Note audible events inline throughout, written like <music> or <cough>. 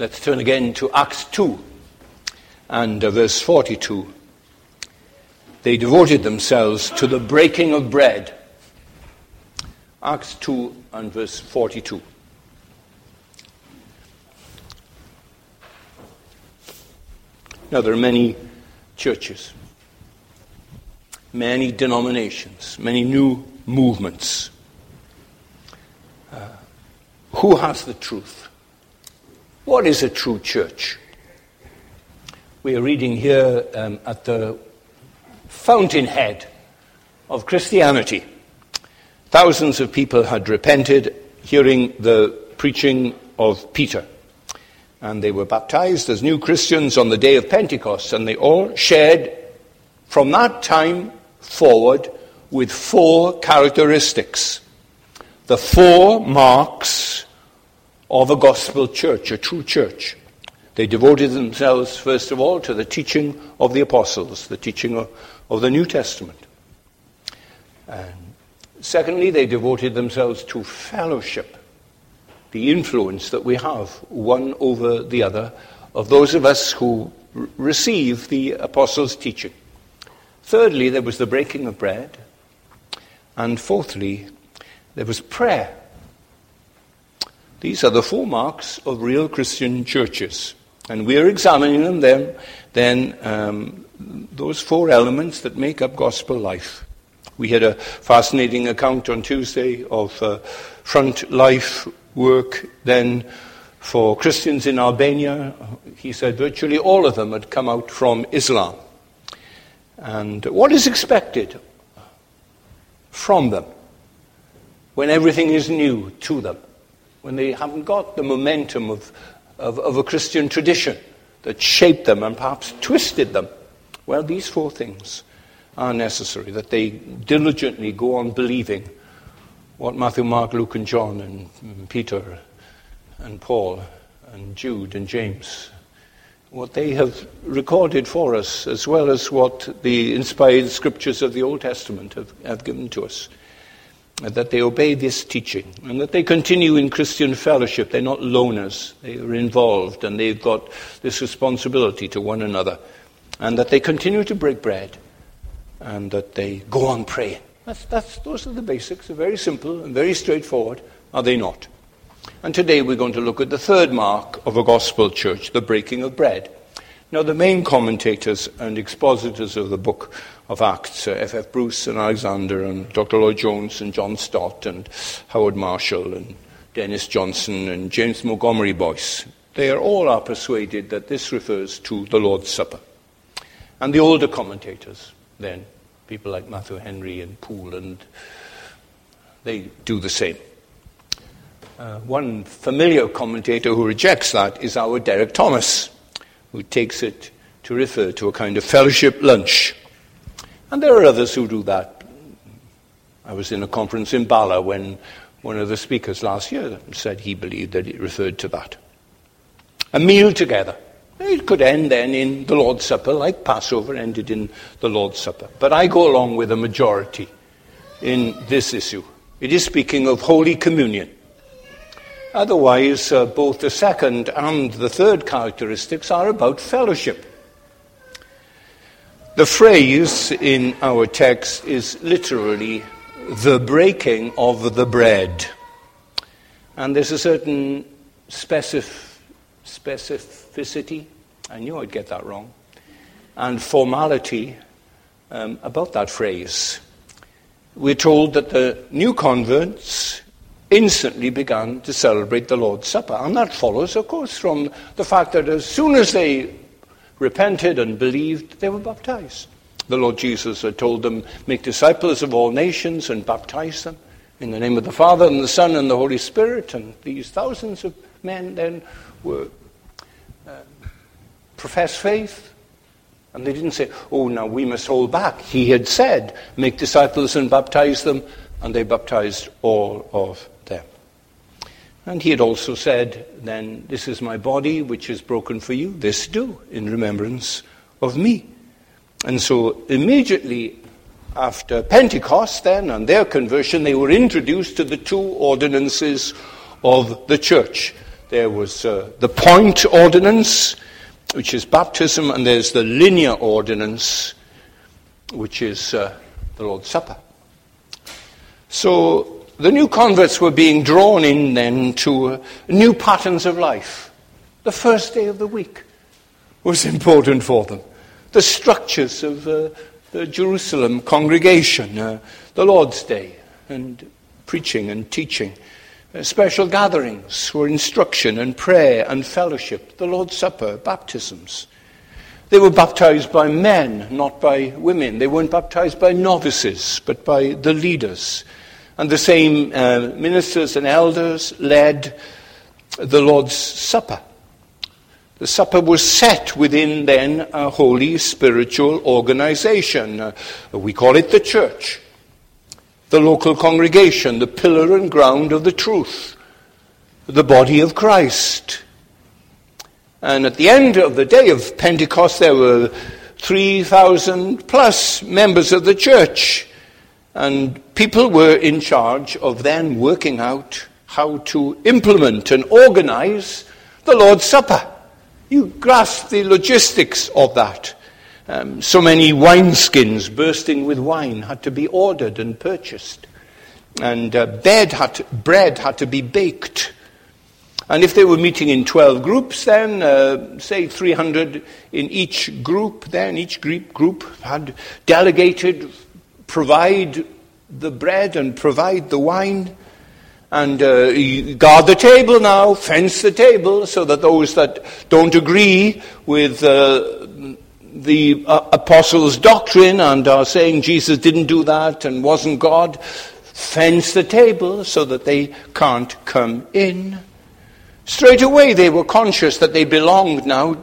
Let's turn again to Acts 2 and uh, verse 42. They devoted themselves to the breaking of bread. Acts 2 and verse 42. Now, there are many churches, many denominations, many new movements. Uh, who has the truth? What is a true church? We are reading here um, at the fountainhead of Christianity. Thousands of people had repented hearing the preaching of Peter. And they were baptized as new Christians on the day of Pentecost. And they all shared from that time forward with four characteristics. The four marks of a gospel church, a true church. They devoted themselves, first of all, to the teaching of the apostles, the teaching of, of the New Testament. And secondly, they devoted themselves to fellowship, the influence that we have one over the other of those of us who r- receive the apostles' teaching. Thirdly, there was the breaking of bread. And fourthly, there was prayer. These are the four marks of real Christian churches. And we're examining them then, then um, those four elements that make up gospel life. We had a fascinating account on Tuesday of uh, front life work then for Christians in Albania. He said virtually all of them had come out from Islam. And what is expected from them when everything is new to them? When they haven't got the momentum of, of, of, a Christian tradition that shaped them and perhaps twisted them. Well, these four things are necessary that they diligently go on believing what Matthew, Mark, Luke, and John, and Peter, and Paul, and Jude, and James, what they have recorded for us, as well as what the inspired scriptures of the Old Testament have, have given to us that they obey this teaching and that they continue in Christian fellowship. They're not loners, they are involved and they've got this responsibility to one another. And that they continue to break bread and that they go on praying. That's, that's, those are the basics. They're very simple and very straightforward, are they not? And today we're going to look at the third mark of a gospel church, the breaking of bread. Now, the main commentators and expositors of the book of Acts, uh, F. F. Bruce and Alexander and Dr. Lloyd Jones and John Stott and Howard Marshall and Dennis Johnson and James Montgomery Boice, they are all are persuaded that this refers to the Lord's Supper. And the older commentators, then, people like Matthew Henry and Poole, and they do the same. Uh, one familiar commentator who rejects that is our Derek Thomas who takes it to refer to a kind of fellowship lunch. And there are others who do that. I was in a conference in Bala when one of the speakers last year said he believed that it referred to that. A meal together. It could end then in the Lord's Supper, like Passover ended in the Lord's Supper. But I go along with a majority in this issue. It is speaking of Holy Communion. Otherwise, uh, both the second and the third characteristics are about fellowship. The phrase in our text is literally the breaking of the bread. And there's a certain specif- specificity, I knew I'd get that wrong, and formality um, about that phrase. We're told that the new converts instantly began to celebrate the Lord's Supper. And that follows, of course, from the fact that as soon as they repented and believed, they were baptized. The Lord Jesus had told them, Make disciples of all nations and baptize them in the name of the Father and the Son and the Holy Spirit. And these thousands of men then were uh, professed faith. And they didn't say, oh, now we must hold back. He had said, make disciples and baptize them, and they baptized all of and he had also said, Then, this is my body which is broken for you. This do in remembrance of me. And so, immediately after Pentecost, then, and their conversion, they were introduced to the two ordinances of the church There was uh, the point ordinance, which is baptism, and there's the linear ordinance, which is uh, the Lord's Supper. So the new converts were being drawn in then to uh, new patterns of life. The first day of the week was important for them. The structures of uh, the Jerusalem congregation, uh, the Lord's Day, and preaching and teaching, uh, special gatherings for instruction and prayer and fellowship, the Lord's Supper, baptisms. They were baptized by men, not by women. They weren't baptized by novices, but by the leaders. And the same uh, ministers and elders led the Lord's Supper. The supper was set within then a holy spiritual organization. Uh, we call it the church, the local congregation, the pillar and ground of the truth, the body of Christ. And at the end of the day of Pentecost, there were 3,000 plus members of the church. And people were in charge of then working out how to implement and organize the Lord's Supper. You grasp the logistics of that. Um, so many wineskins bursting with wine had to be ordered and purchased. And uh, bed had to, bread had to be baked. And if they were meeting in 12 groups, then, uh, say 300 in each group, then each group had delegated, provide the bread and provide the wine and uh, guard the table now, fence the table, so that those that don't agree with uh, the uh, apostles' doctrine and are saying Jesus didn't do that and wasn't God, fence the table so that they can't come in. Straight away, they were conscious that they belonged now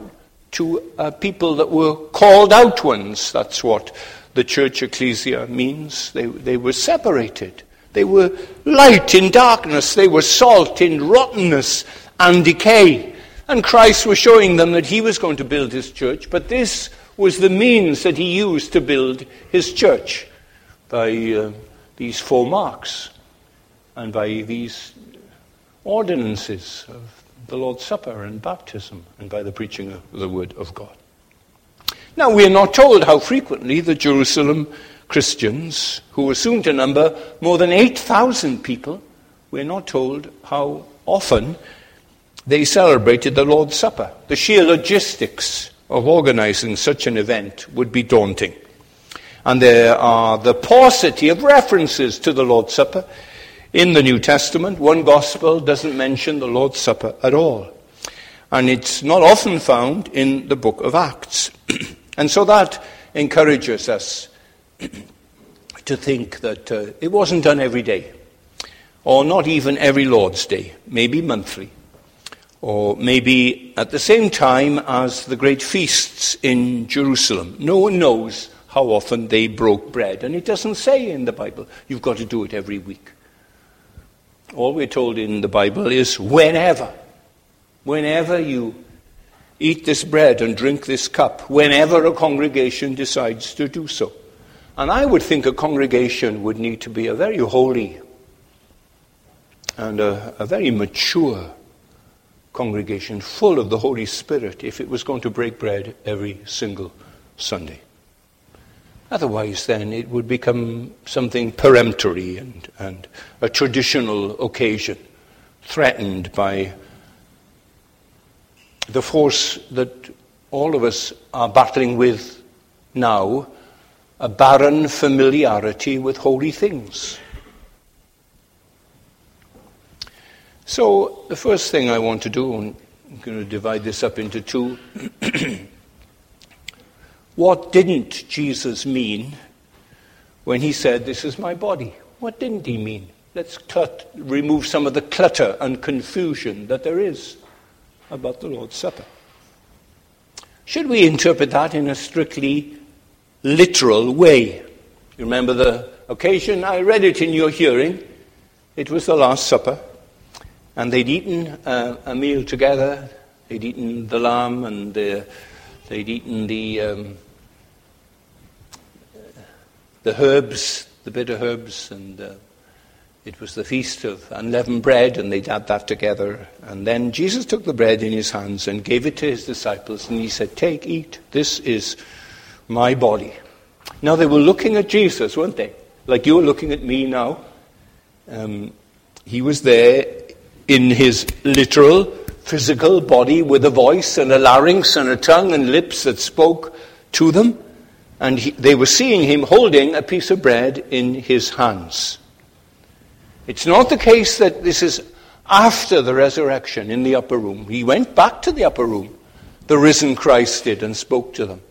to uh, people that were called out ones. That's what the church ecclesia means. They, they were separated. They were light in darkness. They were salt in rottenness and decay. And Christ was showing them that he was going to build his church, but this was the means that he used to build his church by uh, these four marks and by these ordinances of the Lord's Supper and baptism and by the preaching of the Word of God. Now, we are not told how frequently the Jerusalem Christians, who were soon to number more than 8,000 people, we're not told how often they celebrated the Lord's Supper. The sheer logistics of organizing such an event would be daunting. And there are the paucity of references to the Lord's Supper in the New Testament. One gospel doesn't mention the Lord's Supper at all. And it's not often found in the book of Acts. <clears throat> and so that encourages us to think that uh, it wasn't done every day, or not even every Lord's Day, maybe monthly, or maybe at the same time as the great feasts in Jerusalem. No one knows how often they broke bread, and it doesn't say in the Bible you've got to do it every week. All we're told in the Bible is whenever. Whenever you eat this bread and drink this cup, whenever a congregation decides to do so. And I would think a congregation would need to be a very holy and a, a very mature congregation, full of the Holy Spirit, if it was going to break bread every single Sunday. Otherwise, then, it would become something peremptory and, and a traditional occasion, threatened by the force that all of us are battling with now a barren familiarity with holy things. So, the first thing I want to do, and I'm going to divide this up into two. <clears throat> what didn't Jesus mean when he said, This is my body? What didn't he mean? Let's clut- remove some of the clutter and confusion that there is about the Lord's Supper. Should we interpret that in a strictly literal way. You remember the occasion? I read it in your hearing. It was the Last Supper. And they'd eaten uh, a meal together. They'd eaten the lamb and the, they'd eaten the, um, the herbs, the bitter herbs, and uh, it was the feast of unleavened bread, and they'd add that together. And then Jesus took the bread in his hands and gave it to his disciples, and he said, Take, eat. This is my body. Now, they were looking at Jesus, weren't they? Like you're looking at me now. Um, he was there in his literal, physical body with a voice and a larynx and a tongue and lips that spoke to them. And he, they were seeing him holding a piece of bread in his hands. It's not the case that this is after the resurrection in the upper room. He went back to the upper room, the risen Christ did, and spoke to them.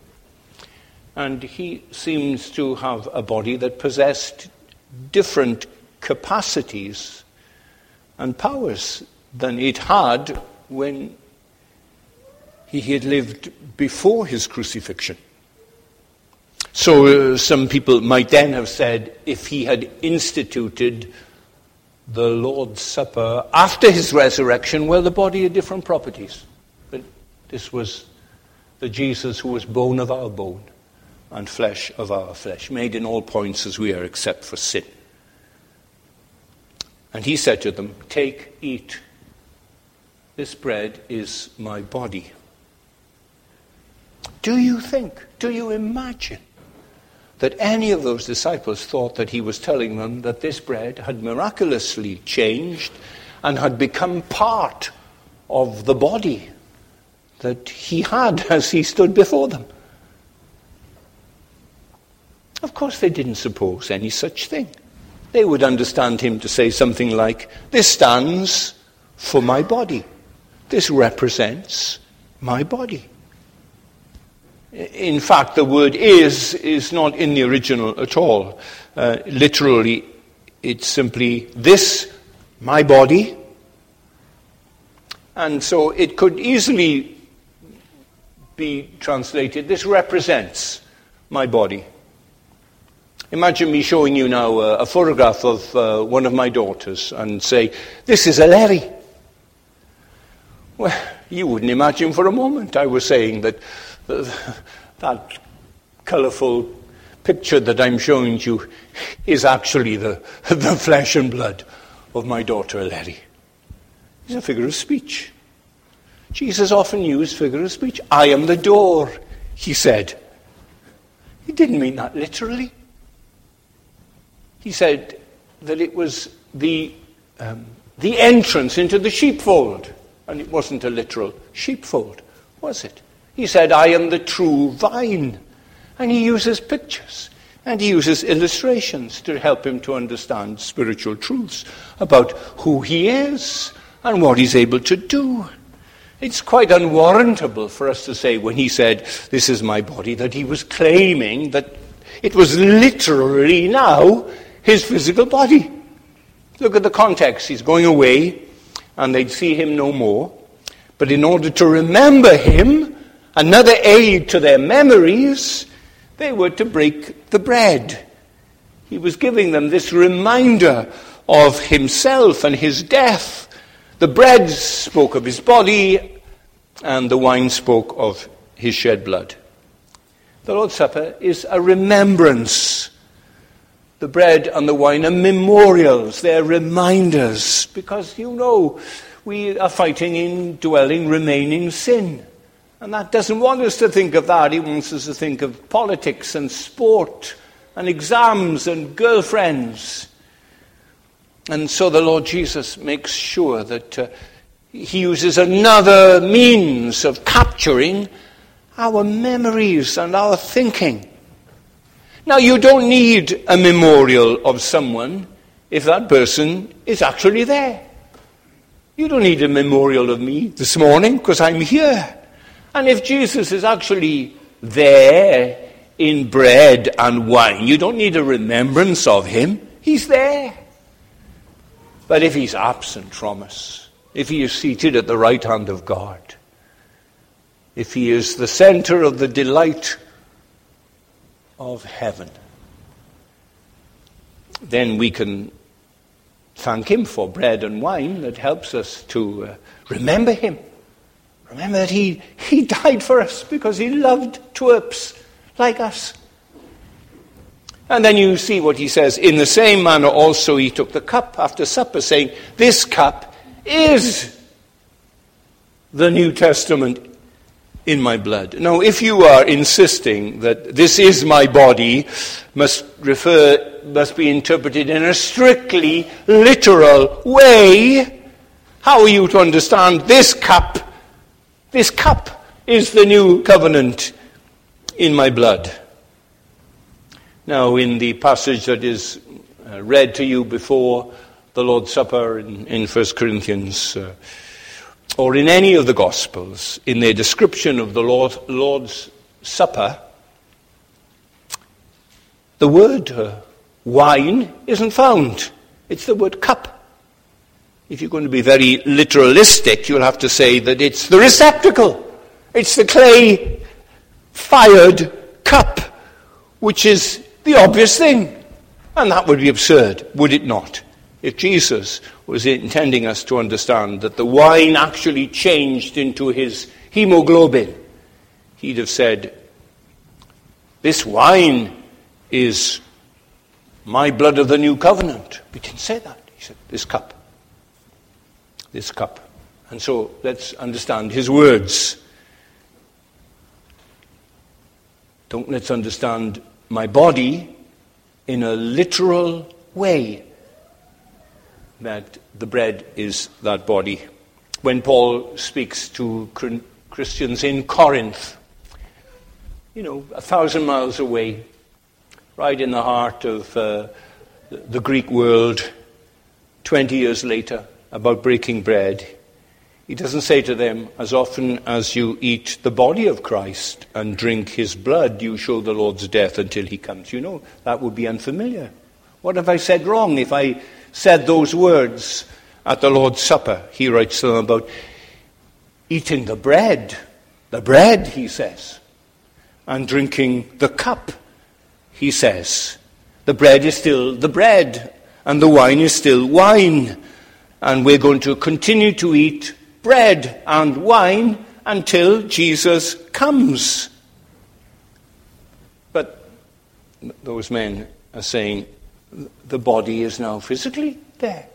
And he seems to have a body that possessed different capacities and powers than it had when he had lived before his crucifixion. So uh, some people might then have said if he had instituted the Lord's Supper after his resurrection, well, the body had different properties. But this was the Jesus who was bone of our bone and flesh of our flesh, made in all points as we are, except for sin. And he said to them, Take, eat. This bread is my body. Do you think, do you imagine that any of those disciples thought that he was telling them that this bread had miraculously changed and had become part of the body that he had <laughs> as he stood before them. Of course, they didn't suppose any such thing. They would understand him to say something like, This stands for my body. This represents my body. In fact, the word is is not in the original at all. Uh, literally, it's simply this, my body. And so it could easily be translated this represents my body. Imagine me showing you now a, a photograph of uh, one of my daughters and say, This is a Larry. Well, you wouldn't imagine for a moment I was saying that that colourful picture that I'm showing you is actually the, the flesh and blood of my daughter Eleri. It's a figure of speech. Jesus often used figure of speech. I am the door, he said. He didn't mean that literally. He said that it was the, um, the entrance into the sheepfold. And it wasn't a literal sheepfold, was it? He said, I am the true vine. And he uses pictures and he uses illustrations to help him to understand spiritual truths about who he is and what he's able to do. It's quite unwarrantable for us to say when he said, This is my body, that he was claiming that it was literally now his physical body. Look at the context. He's going away, and they'd see him no more. But in order to remember him, another aid to their memories, they were to break the bread. He was giving them this reminder of himself and his death. The bread spoke of his body, and the wine spoke of his shed blood. The Lord's Supper is a remembrance. The bread and the wine are memorials, they're reminders, because you know we are fighting indwelling, remaining sin. And that doesn't want us to think of that. He wants us to think of politics and sport and exams and girlfriends. And so the Lord Jesus makes sure that uh, he uses another means of capturing our memories and our thinking. Now, you don't need a memorial of someone if that person is actually there. You don't need a memorial of me this morning because I'm here. And if Jesus is actually there in bread and wine, you don't need a remembrance of him. He's there. But if he's absent from us, if he is seated at the right hand of God, if he is the center of the delight of heaven, then we can thank him for bread and wine that helps us to uh, remember him Remember that he, he <laughs> died for us because he loved twerps like us. And then you see what he says. In the same manner also he took the cup after supper, saying, This cup is the New Testament in my blood. Now, if you are insisting that this is my body, must refer, must be interpreted in a strictly literal way, how are you to understand this cup? This cup is the new covenant in my blood. Now, in the passage that is uh, read to you before the Lord's Supper in, in 1 Corinthians, uh, or in any of the Gospels, in their description of the Lord, Lord's Supper, the word uh, wine isn't found. It's the word cup. If you're going to be very literalistic, you'll have to say that it's the receptacle. It's the clay fired cup, which is the obvious thing. And that would be absurd, would it not? If Jesus was intending us to understand that the wine actually changed into his hemoglobin, he'd have said, This wine is my blood of the new covenant. He didn't say that. He said, This cup. This cup. And so let's understand his words. Don't let's understand my body in a literal way that the bread is that body. When Paul speaks to Christians in Corinth, you know, a thousand miles away, right in the heart of uh, the Greek world, 20 years later, about breaking bread, he doesn't say to them, as often as you eat the body of Christ and drink his blood, you show the Lord's death until he comes. You know, that would be unfamiliar. What have I said wrong if I said those words at the Lord's Supper? He writes them about eating the bread. The bread, he says. And drinking the cup, he says. The bread is still the bread, and the wine is still wine. And we're going to continue to eat bread and wine until Jesus comes. But those men are saying the body is now physically there.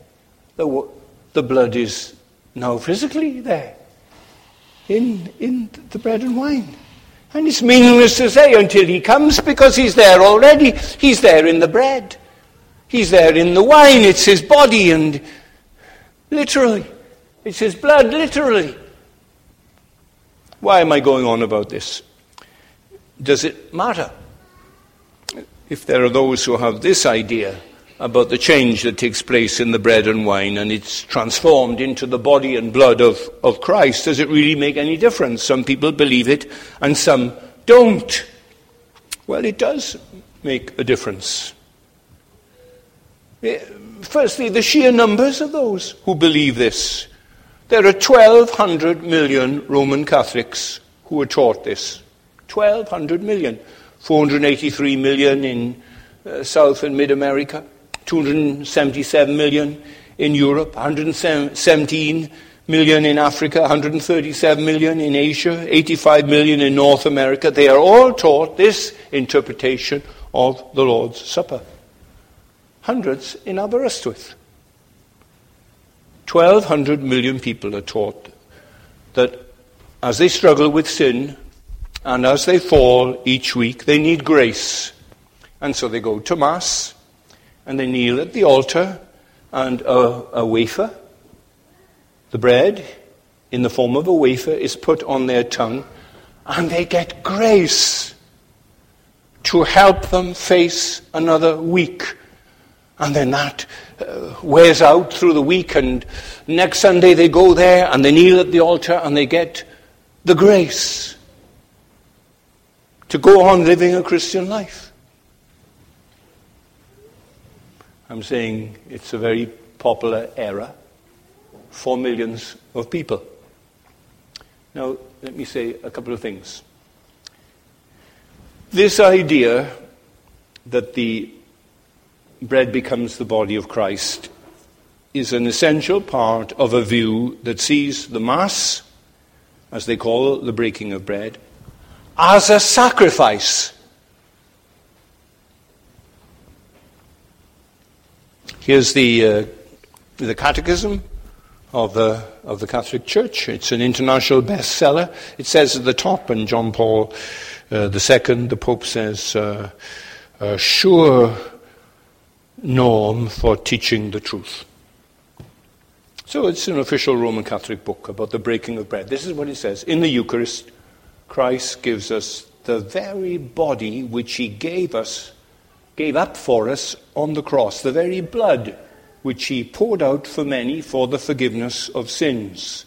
The, the blood is now physically there in, in the bread and wine. And it's meaningless to say until he comes because he's there already. He's there in the bread. He's there in the wine. It's his body and literally. It's his blood, literally. Why am I going on about this? Does it matter? If there are those who have this idea about the change that takes place in the bread and wine and it's transformed into the body and blood of, of Christ, does it really make any difference? Some people believe it and some don't. Well, it does make a difference. Eh, firstly, the sheer numbers of those who believe this. There are 1,200 million Roman Catholics who are taught this. 1,200 million. 483 million in uh, South and Mid America, 277 million in Europe, 117 million in Africa, 137 million in Asia, 85 million in North America. They are all taught this interpretation of the Lord's Supper. Hundreds in Aberystwyth. 1,200 million people are taught that as they struggle with sin and as they fall each week, they need grace. And so they go to Mass and they kneel at the altar and a, a wafer, the bread in the form of a wafer, is put on their tongue and they get grace to help them face another week and then that uh, wears out through the week, and next Sunday they go there and they kneel at the altar and they get the grace to go on living a Christian life. I'm saying it's a very popular era for millions of people. Now, let me say a couple of things. This idea that the bread becomes the body of Christ is an essential part of a view that sees the Mass, as they call the breaking of bread, as a sacrifice. Here's the, uh, the Catechism of the, of the Catholic Church. It's an international bestseller. It says at the top, and John Paul uh, II, the Pope says, uh, a sure norm for teaching the truth. So it's an official Roman Catholic book about the breaking of bread. This is what it says. In the Eucharist, Christ gives us the very body which he gave us, gave up for us on the cross, the very blood which he poured out for many for the forgiveness of sins.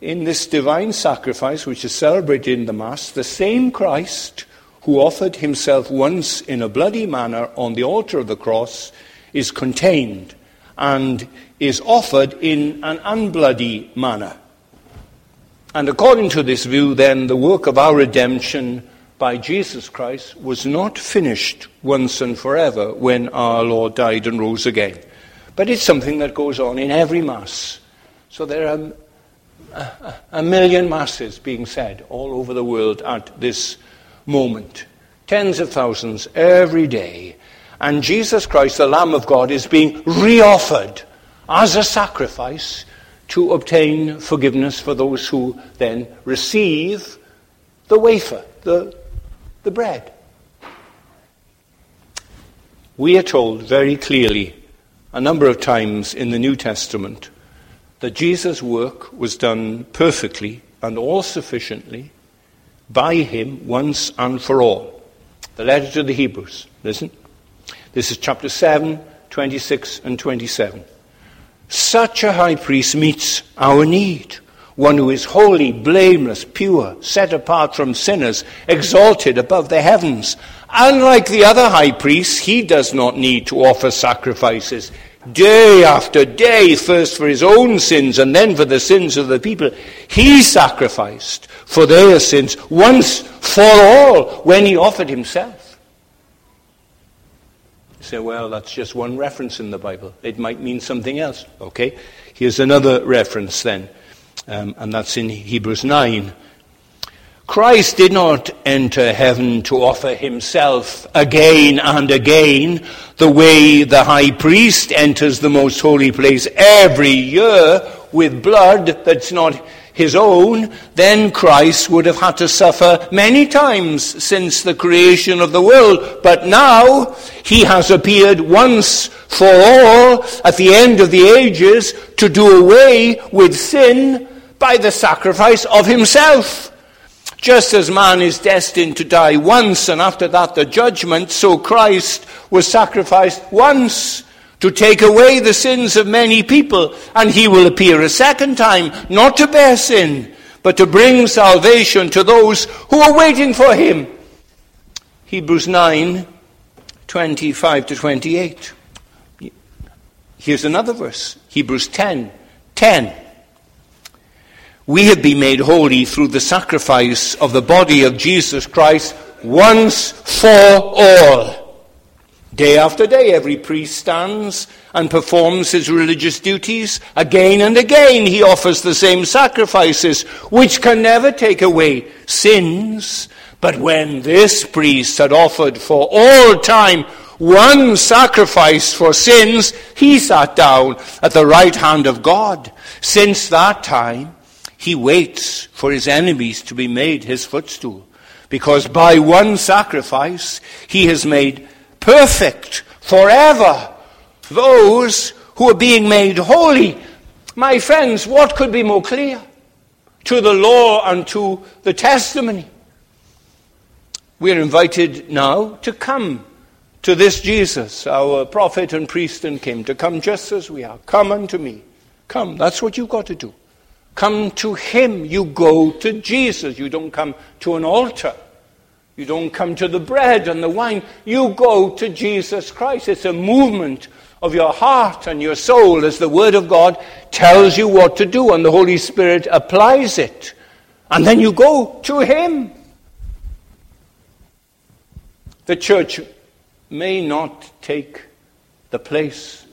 In this divine sacrifice, which is celebrated in the Mass, the same Christ who offered himself once in a bloody manner on the altar of the cross is contained and is offered in an unbloody manner. And according to this view, then, the work of our redemption by Jesus Christ was not finished once and forever when our Lord died and rose again. But it's something that goes on in every Mass. So there are a, a million Masses being said all over the world at this moment. Tens of thousands every day. And Jesus Christ, the Lamb of God, is being reoffered as a sacrifice to obtain forgiveness for those who then receive the wafer, the, the bread. We are told very clearly a number of times in the New Testament that Jesus' work was done perfectly and all sufficiently by him once and for all. The letter to the Hebrews. Listen. This is chapter 7, 26 and 27. Such a high priest meets our need. One who is holy, blameless, pure, set apart from sinners, exalted above the heavens. Unlike the other high priests, he does not need to offer sacrifices day after day, first for his own sins and then for the sins of the people. He sacrificed for their sins once for all when he offered himself say, well, that's just one reference in the Bible. It might mean something else. Okay? Here's another reference then, um, and that's in Hebrews 9. Christ did not enter heaven to offer himself again and again the way the high priest enters the most holy place every year with blood that's not his own, then Christ would have had to suffer many times since the creation of the world. But now he has appeared once for all at the end of the ages to do away with sin by the sacrifice of himself. Just as man is destined to die once and after that the judgment, so Christ was sacrificed once to take away the sins of many people, and he will appear a second time, not to bear sin, but to bring salvation to those who are waiting for him. Hebrews 9, 25 to 28. Here's another verse. Hebrews 10, 10. We have been made holy through the sacrifice of the body of Jesus Christ once for all. Day after day, every priest stands and performs his religious duties. Again and again, he offers the same sacrifices, which can never take away sins. But when this priest had offered for all time one sacrifice for sins, he sat down at the right hand of God. Since that time, he waits for his enemies to be made his footstool. Because by one sacrifice, he has made perfect forever. Those who are being made holy. My friends, what could be more clear to the law and to the testimony? We are invited now to come to this Jesus, our prophet and priest and king, to come just as we are. Come unto me. Come. That's what you've got to do. Come to him. You go to Jesus. You don't come to an altar. You don't come to the bread and the wine. You go to Jesus Christ. It's a movement of your heart and your soul as the Word of God tells you what to do and the Holy Spirit applies it. And then you go to Him. The church may not take the place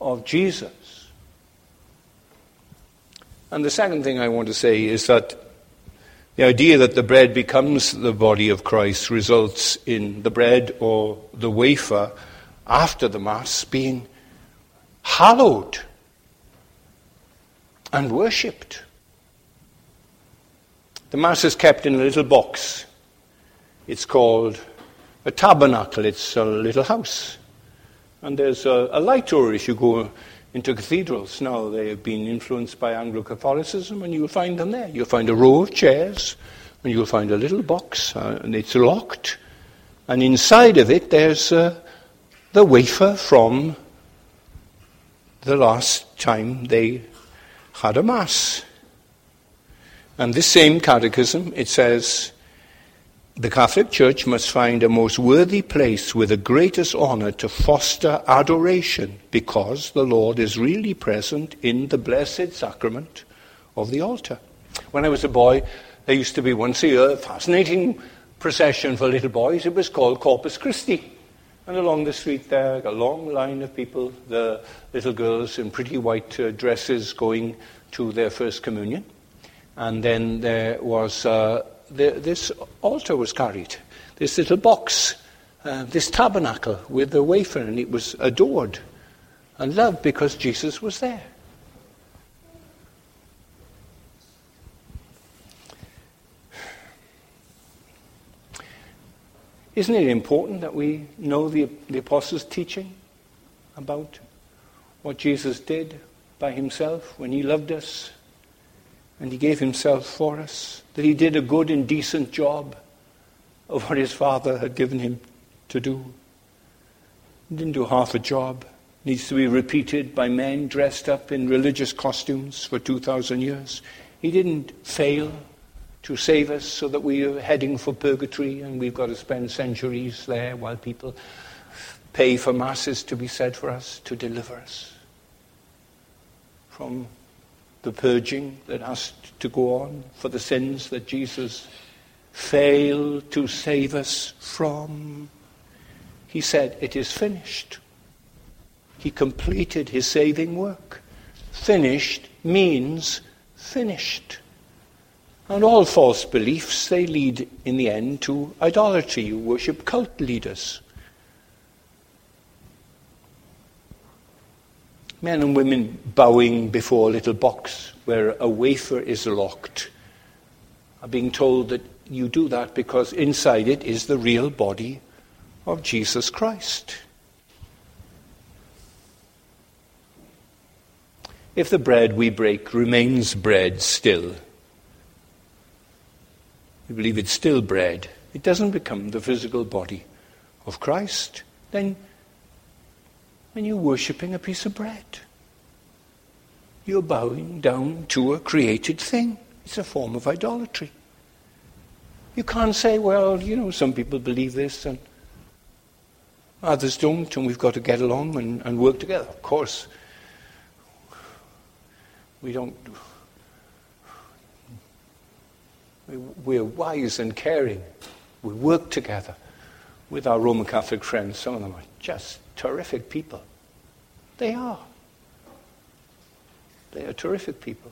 of Jesus. And the second thing I want to say is that the idea that the bread becomes the body of Christ results in the bread or the wafer after the Mass being hallowed and worshipped. The Mass is kept in a little box. It's called a tabernacle, it's a little house. And there's a, a light door if you go into cathedrals. Now they have been influenced by Anglo Catholicism, and you'll find them there. You'll find a row of chairs, and you'll find a little box, uh, and it's locked. And inside of it, there's uh, the wafer from the last time they had a Mass. And this same catechism, it says, the Catholic Church must find a most worthy place with the greatest honor to foster adoration because the Lord is really present in the blessed sacrament of the altar. When I was a boy, there used to be once a year a fascinating procession for little boys. It was called Corpus Christi. And along the street there, a long line of people, the little girls in pretty white uh, dresses going to their first communion. And then there was uh, the, this altar was carried, this little box, uh, this tabernacle with the wafer, and it was adored and loved because Jesus was there. Isn't it important that we know the, the apostles' teaching about what Jesus did by himself when he loved us and he gave himself for us, that he did a good and decent job of what his father had given him to do. He didn't do half a job. It needs to be repeated by men dressed up in religious costumes for 2,000 years. He didn't fail to save us so that we are heading for purgatory and we've got to spend centuries there while people pay for masses to be said for us to deliver us from the purging that has to go on for the sins that Jesus failed to save us from. He said, It is finished. He completed his saving work. Finished means finished. And all false beliefs, they lead in the end to idolatry. You worship cult leaders. Men and women bowing before a little box where a wafer is locked. Are being told that you do that because inside it is the real body of Jesus Christ. If the bread we break remains bread still, we believe it's still bread, it doesn't become the physical body of Christ, then when you're worshipping a piece of bread. You're bowing down to a created thing. It's a form of idolatry. You can't say, well, you know, some people believe this and others don't, and we've got to get along and, and work together. Of course, we don't. We're wise and caring. We work together with our Roman Catholic friends. Some of them are just terrific people. They are. They are terrific people.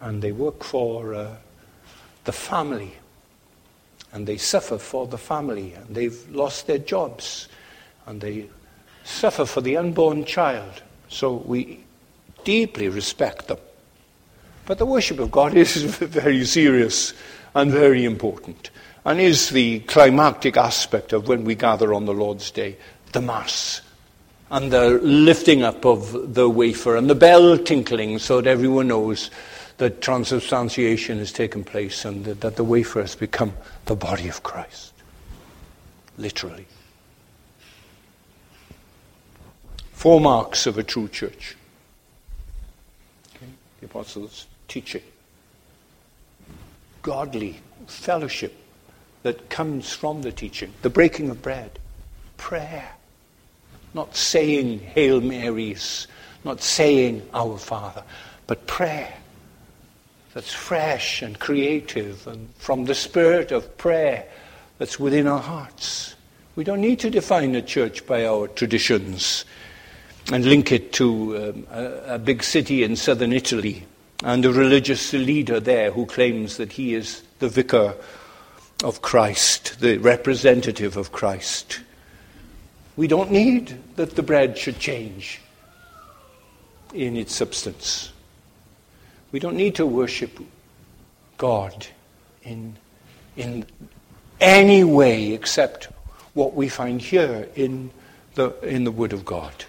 And they work for uh, the family. And they suffer for the family. And they've lost their jobs. And they suffer for the unborn child. So we deeply respect them. But the worship of God <laughs> is very serious and very important and is the climactic aspect of when we gather on the Lord's Day, the Mass, and the lifting up of the wafer and the bell tinkling so that everyone knows that transubstantiation has taken place and that, the wafer has become the body of Christ. Literally. Four marks of a true church. Okay? The apostles' teaching. Godly fellowship that comes from the teaching, the breaking of bread, prayer, not saying Hail Marys, not saying Our Father, but prayer that's fresh and creative and from the spirit of prayer that's within our hearts. We don't need to define a church by our traditions and link it to um, a, a big city in southern Italy and a religious leader there who claims that he is the vicar of Christ, the representative of Christ. We don't need that the bread should change in its substance. We don't need to worship God in, in any way except what we find here in the, in the Word of God.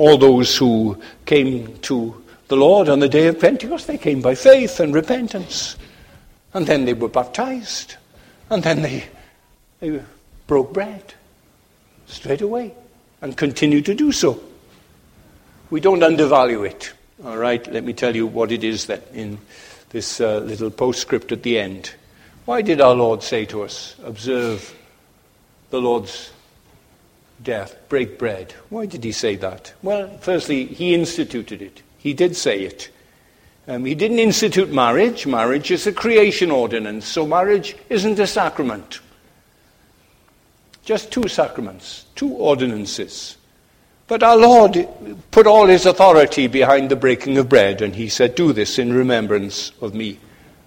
All those who came to the Lord on the day of Pentecost, they came by faith and repentance. And then they were baptized. And then they, they broke bread straight away and continue to do so. We don't undervalue it. All right, let me tell you what it is that in this uh, little postscript at the end. Why did our Lord say to us, observe the Lord's death, break bread? Why did he say that? Well, firstly, he instituted it. He did say it. Um, he didn't institute marriage. Marriage is a creation ordinance, so marriage isn't a sacrament. Just two sacraments, two ordinances. But our Lord put all his authority behind the breaking of bread, and he said, Do this in remembrance of me.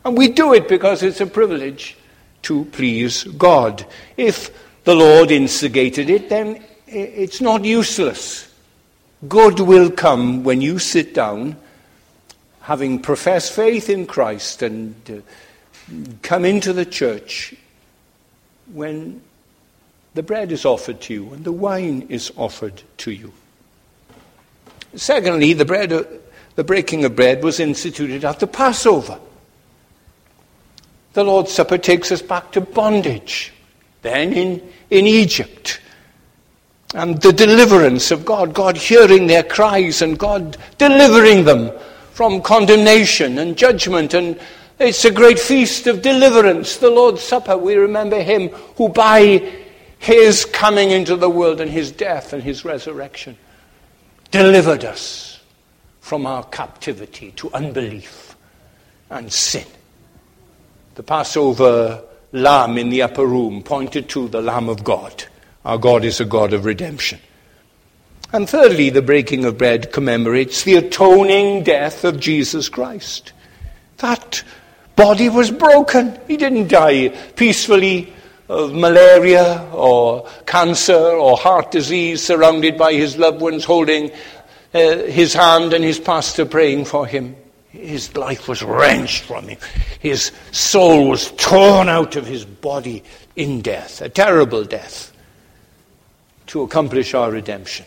And we do it because it's a privilege to please God. If the Lord instigated it, then it's not useless. Good will come when you sit down, having professed faith in Christ, and uh, come into the church when the bread is offered to you and the wine is offered to you. Secondly, the, bread, uh, the breaking of bread was instituted at the Passover. The Lord's Supper takes us back to bondage, then in, in Egypt. And the deliverance of God, God hearing their cries and God delivering them from condemnation and judgment. And it's a great feast of deliverance, the Lord's Supper. We remember Him who by his coming into the world and his death and his resurrection delivered us from our captivity to unbelief and sin. The Passover lamb in the upper room pointed to the Lamb of God. Our God is a God of redemption. And thirdly, the breaking of bread commemorates the atoning death of Jesus Christ. That body was broken. He didn't die peacefully of malaria or cancer or heart disease, surrounded by his loved ones holding uh, his hand and his pastor praying for him. His life was wrenched from him. His soul was torn out of his body in death, a terrible death, to accomplish our redemption.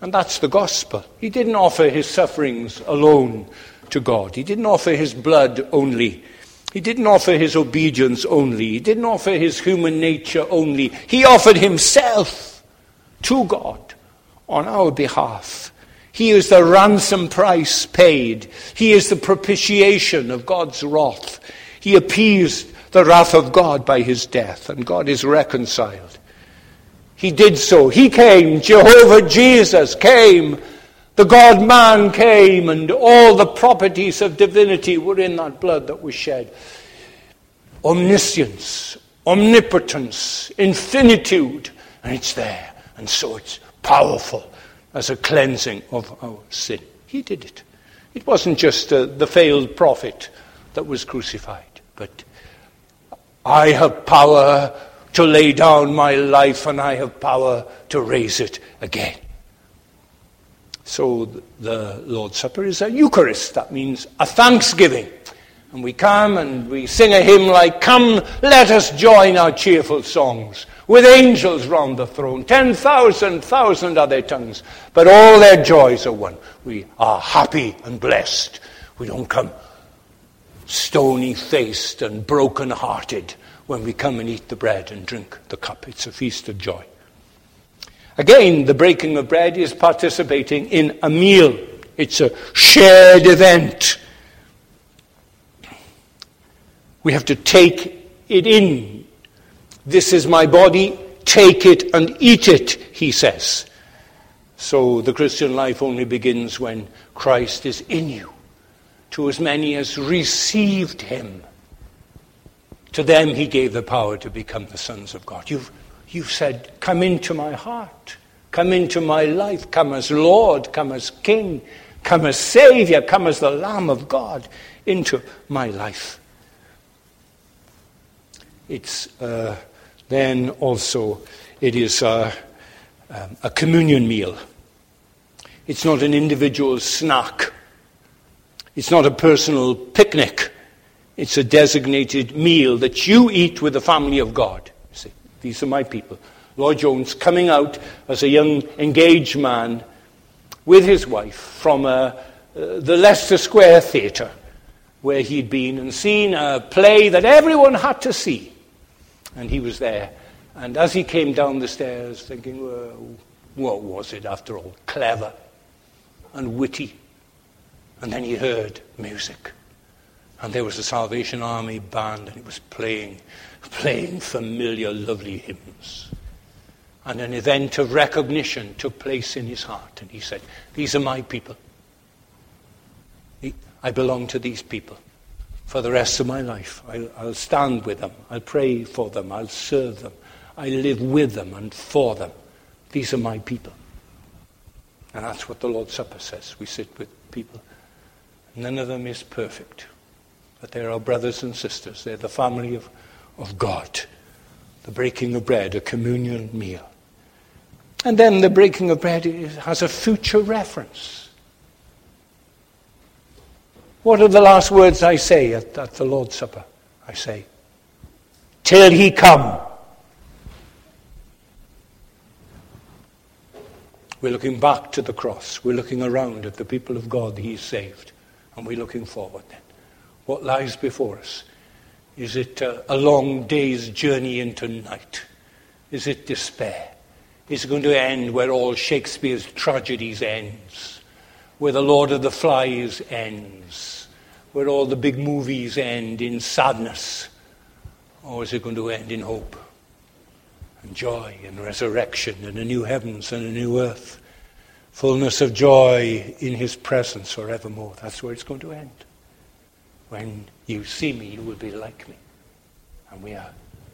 And that's the gospel. He didn't offer his sufferings alone to God, he didn't offer his blood only he didn't offer his obedience only. He didn't offer his human nature only. He offered himself to God on our behalf. He is the ransom price paid. He is the propitiation of God's wrath. He appeased the wrath of God by his death, and God is reconciled. He did so. He came. Jehovah Jesus came the God man came, and all the properties of divinity were in that blood that was shed. Omniscience, omnipotence, infinitude, and it's there. And so it's powerful as a cleansing of our sin. He did it. It wasn't just uh, the failed prophet that was crucified, but I have power to lay down my life and I have power to raise it again. So the Lord's Supper is a Eucharist. That means a thanksgiving. And we come and we sing a hymn like, Come, let us join our cheerful songs with angels round the throne. Ten thousand, thousand are their tongues, but all their joys are one. We are happy and blessed. We don't come stony faced and broken hearted when we come and eat the bread and drink the cup. It's a feast of joy. Again, the breaking of bread is participating in a meal. It's a shared event. We have to take it in. This is my body, take it and eat it, he says. So the Christian life only begins when Christ is in you. To as many as received him, to them he gave the power to become the sons of God. You've You've said, Come into my heart, come into my life, come as Lord, come as King, come as Savior, come as the Lamb of God into my life. It's uh, then also it is a, um, a communion meal. It's not an individual snack. It's not a personal picnic. It's a designated meal that you eat with the family of God. See, these are my people. Lloyd Jones coming out as a young engaged man with his wife from a, uh, the Leicester Square Theatre, where he'd been and seen a play that everyone had to see. And he was there. And as he came down the stairs, thinking, well, what was it after all? Clever and witty. And then he heard music. And there was a Salvation Army band, and it was playing, playing familiar, lovely hymns. And an event of recognition took place in his heart. And he said, These are my people. I belong to these people for the rest of my life. I'll, I'll, stand with them. I'll pray for them. I'll serve them. I live with them and for them. These are my people. And that's what the Lord's Supper says. We sit with people. None of them is perfect. But they're our brothers and sisters. They're the family of, of God. The breaking of bread, a communion meal. And then the breaking of bread has a future reference. What are the last words I say at, at the Lord's Supper? I say, till he come. We're looking back to the cross. We're looking around at the people of God He saved. And we're looking forward then. What lies before us? Is it a long day's journey into night? Is it despair? Is it going to end where all Shakespeare's tragedies ends? Where the Lord of the Flies ends? Where all the big movies end in sadness? Or is it going to end in hope and joy and resurrection and a new heavens and a new earth? Fullness of joy in his presence forevermore. That's where it's going to end. When you see me, you will be like me. And we are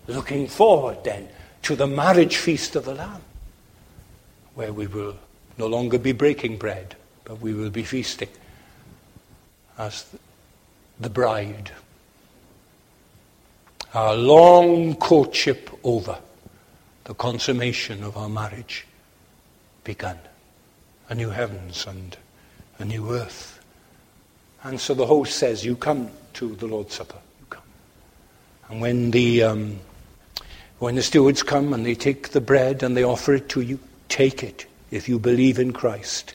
looking forward then to the marriage feast of the Lamb where we will no longer be breaking bread, but we will be feasting as the bride. Our long courtship over, the consummation of our marriage begun. A new heavens and a new earth. And so the host says, You come to the Lord's Supper. You come. And when the, um, when the stewards come and they take the bread and they offer it to you, Take it if you believe in Christ.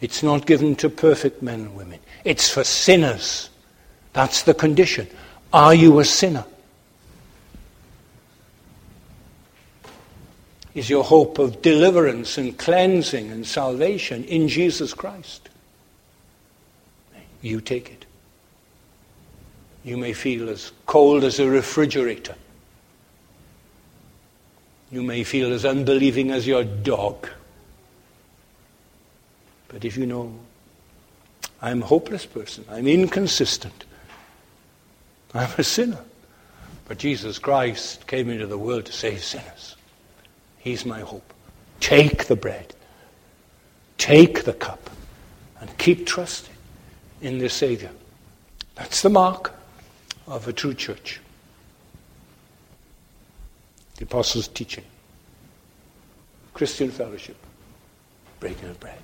It's not given to perfect men and women. It's for sinners. That's the condition. Are you a sinner? Is your hope of deliverance and cleansing and salvation in Jesus Christ? You take it. You may feel as cold as a refrigerator. You may feel as unbelieving as your dog. But if you know, I'm a hopeless person, I'm inconsistent, I'm a sinner. But Jesus Christ came into the world to save sinners. He's my hope. Take the bread, take the cup, and keep trusting in the Savior. That's the mark of a true church the apostles' teaching, Christian fellowship, breaking of bread.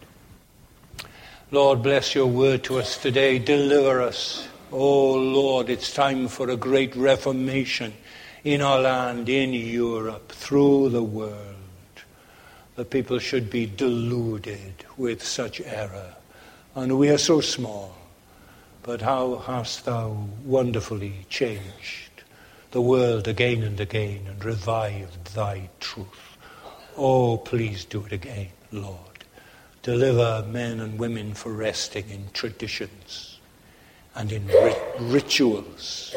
Lord, bless your word to us today. Deliver us. Oh, Lord, it's time for a great reformation in our land, in Europe, through the world. The people should be deluded with such error. And we are so small. But how hast thou wonderfully changed the world again and again and revived thy truth. Oh, please do it again, Lord. Deliver men and women for resting in traditions and in rituals,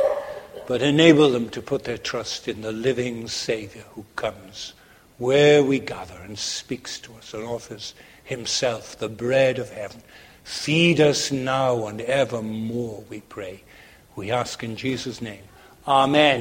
but enable them to put their trust in the living Saviour who comes where we gather and speaks to us and offers himself the bread of heaven. Feed us now and evermore, we pray. We ask in Jesus' name. Amen.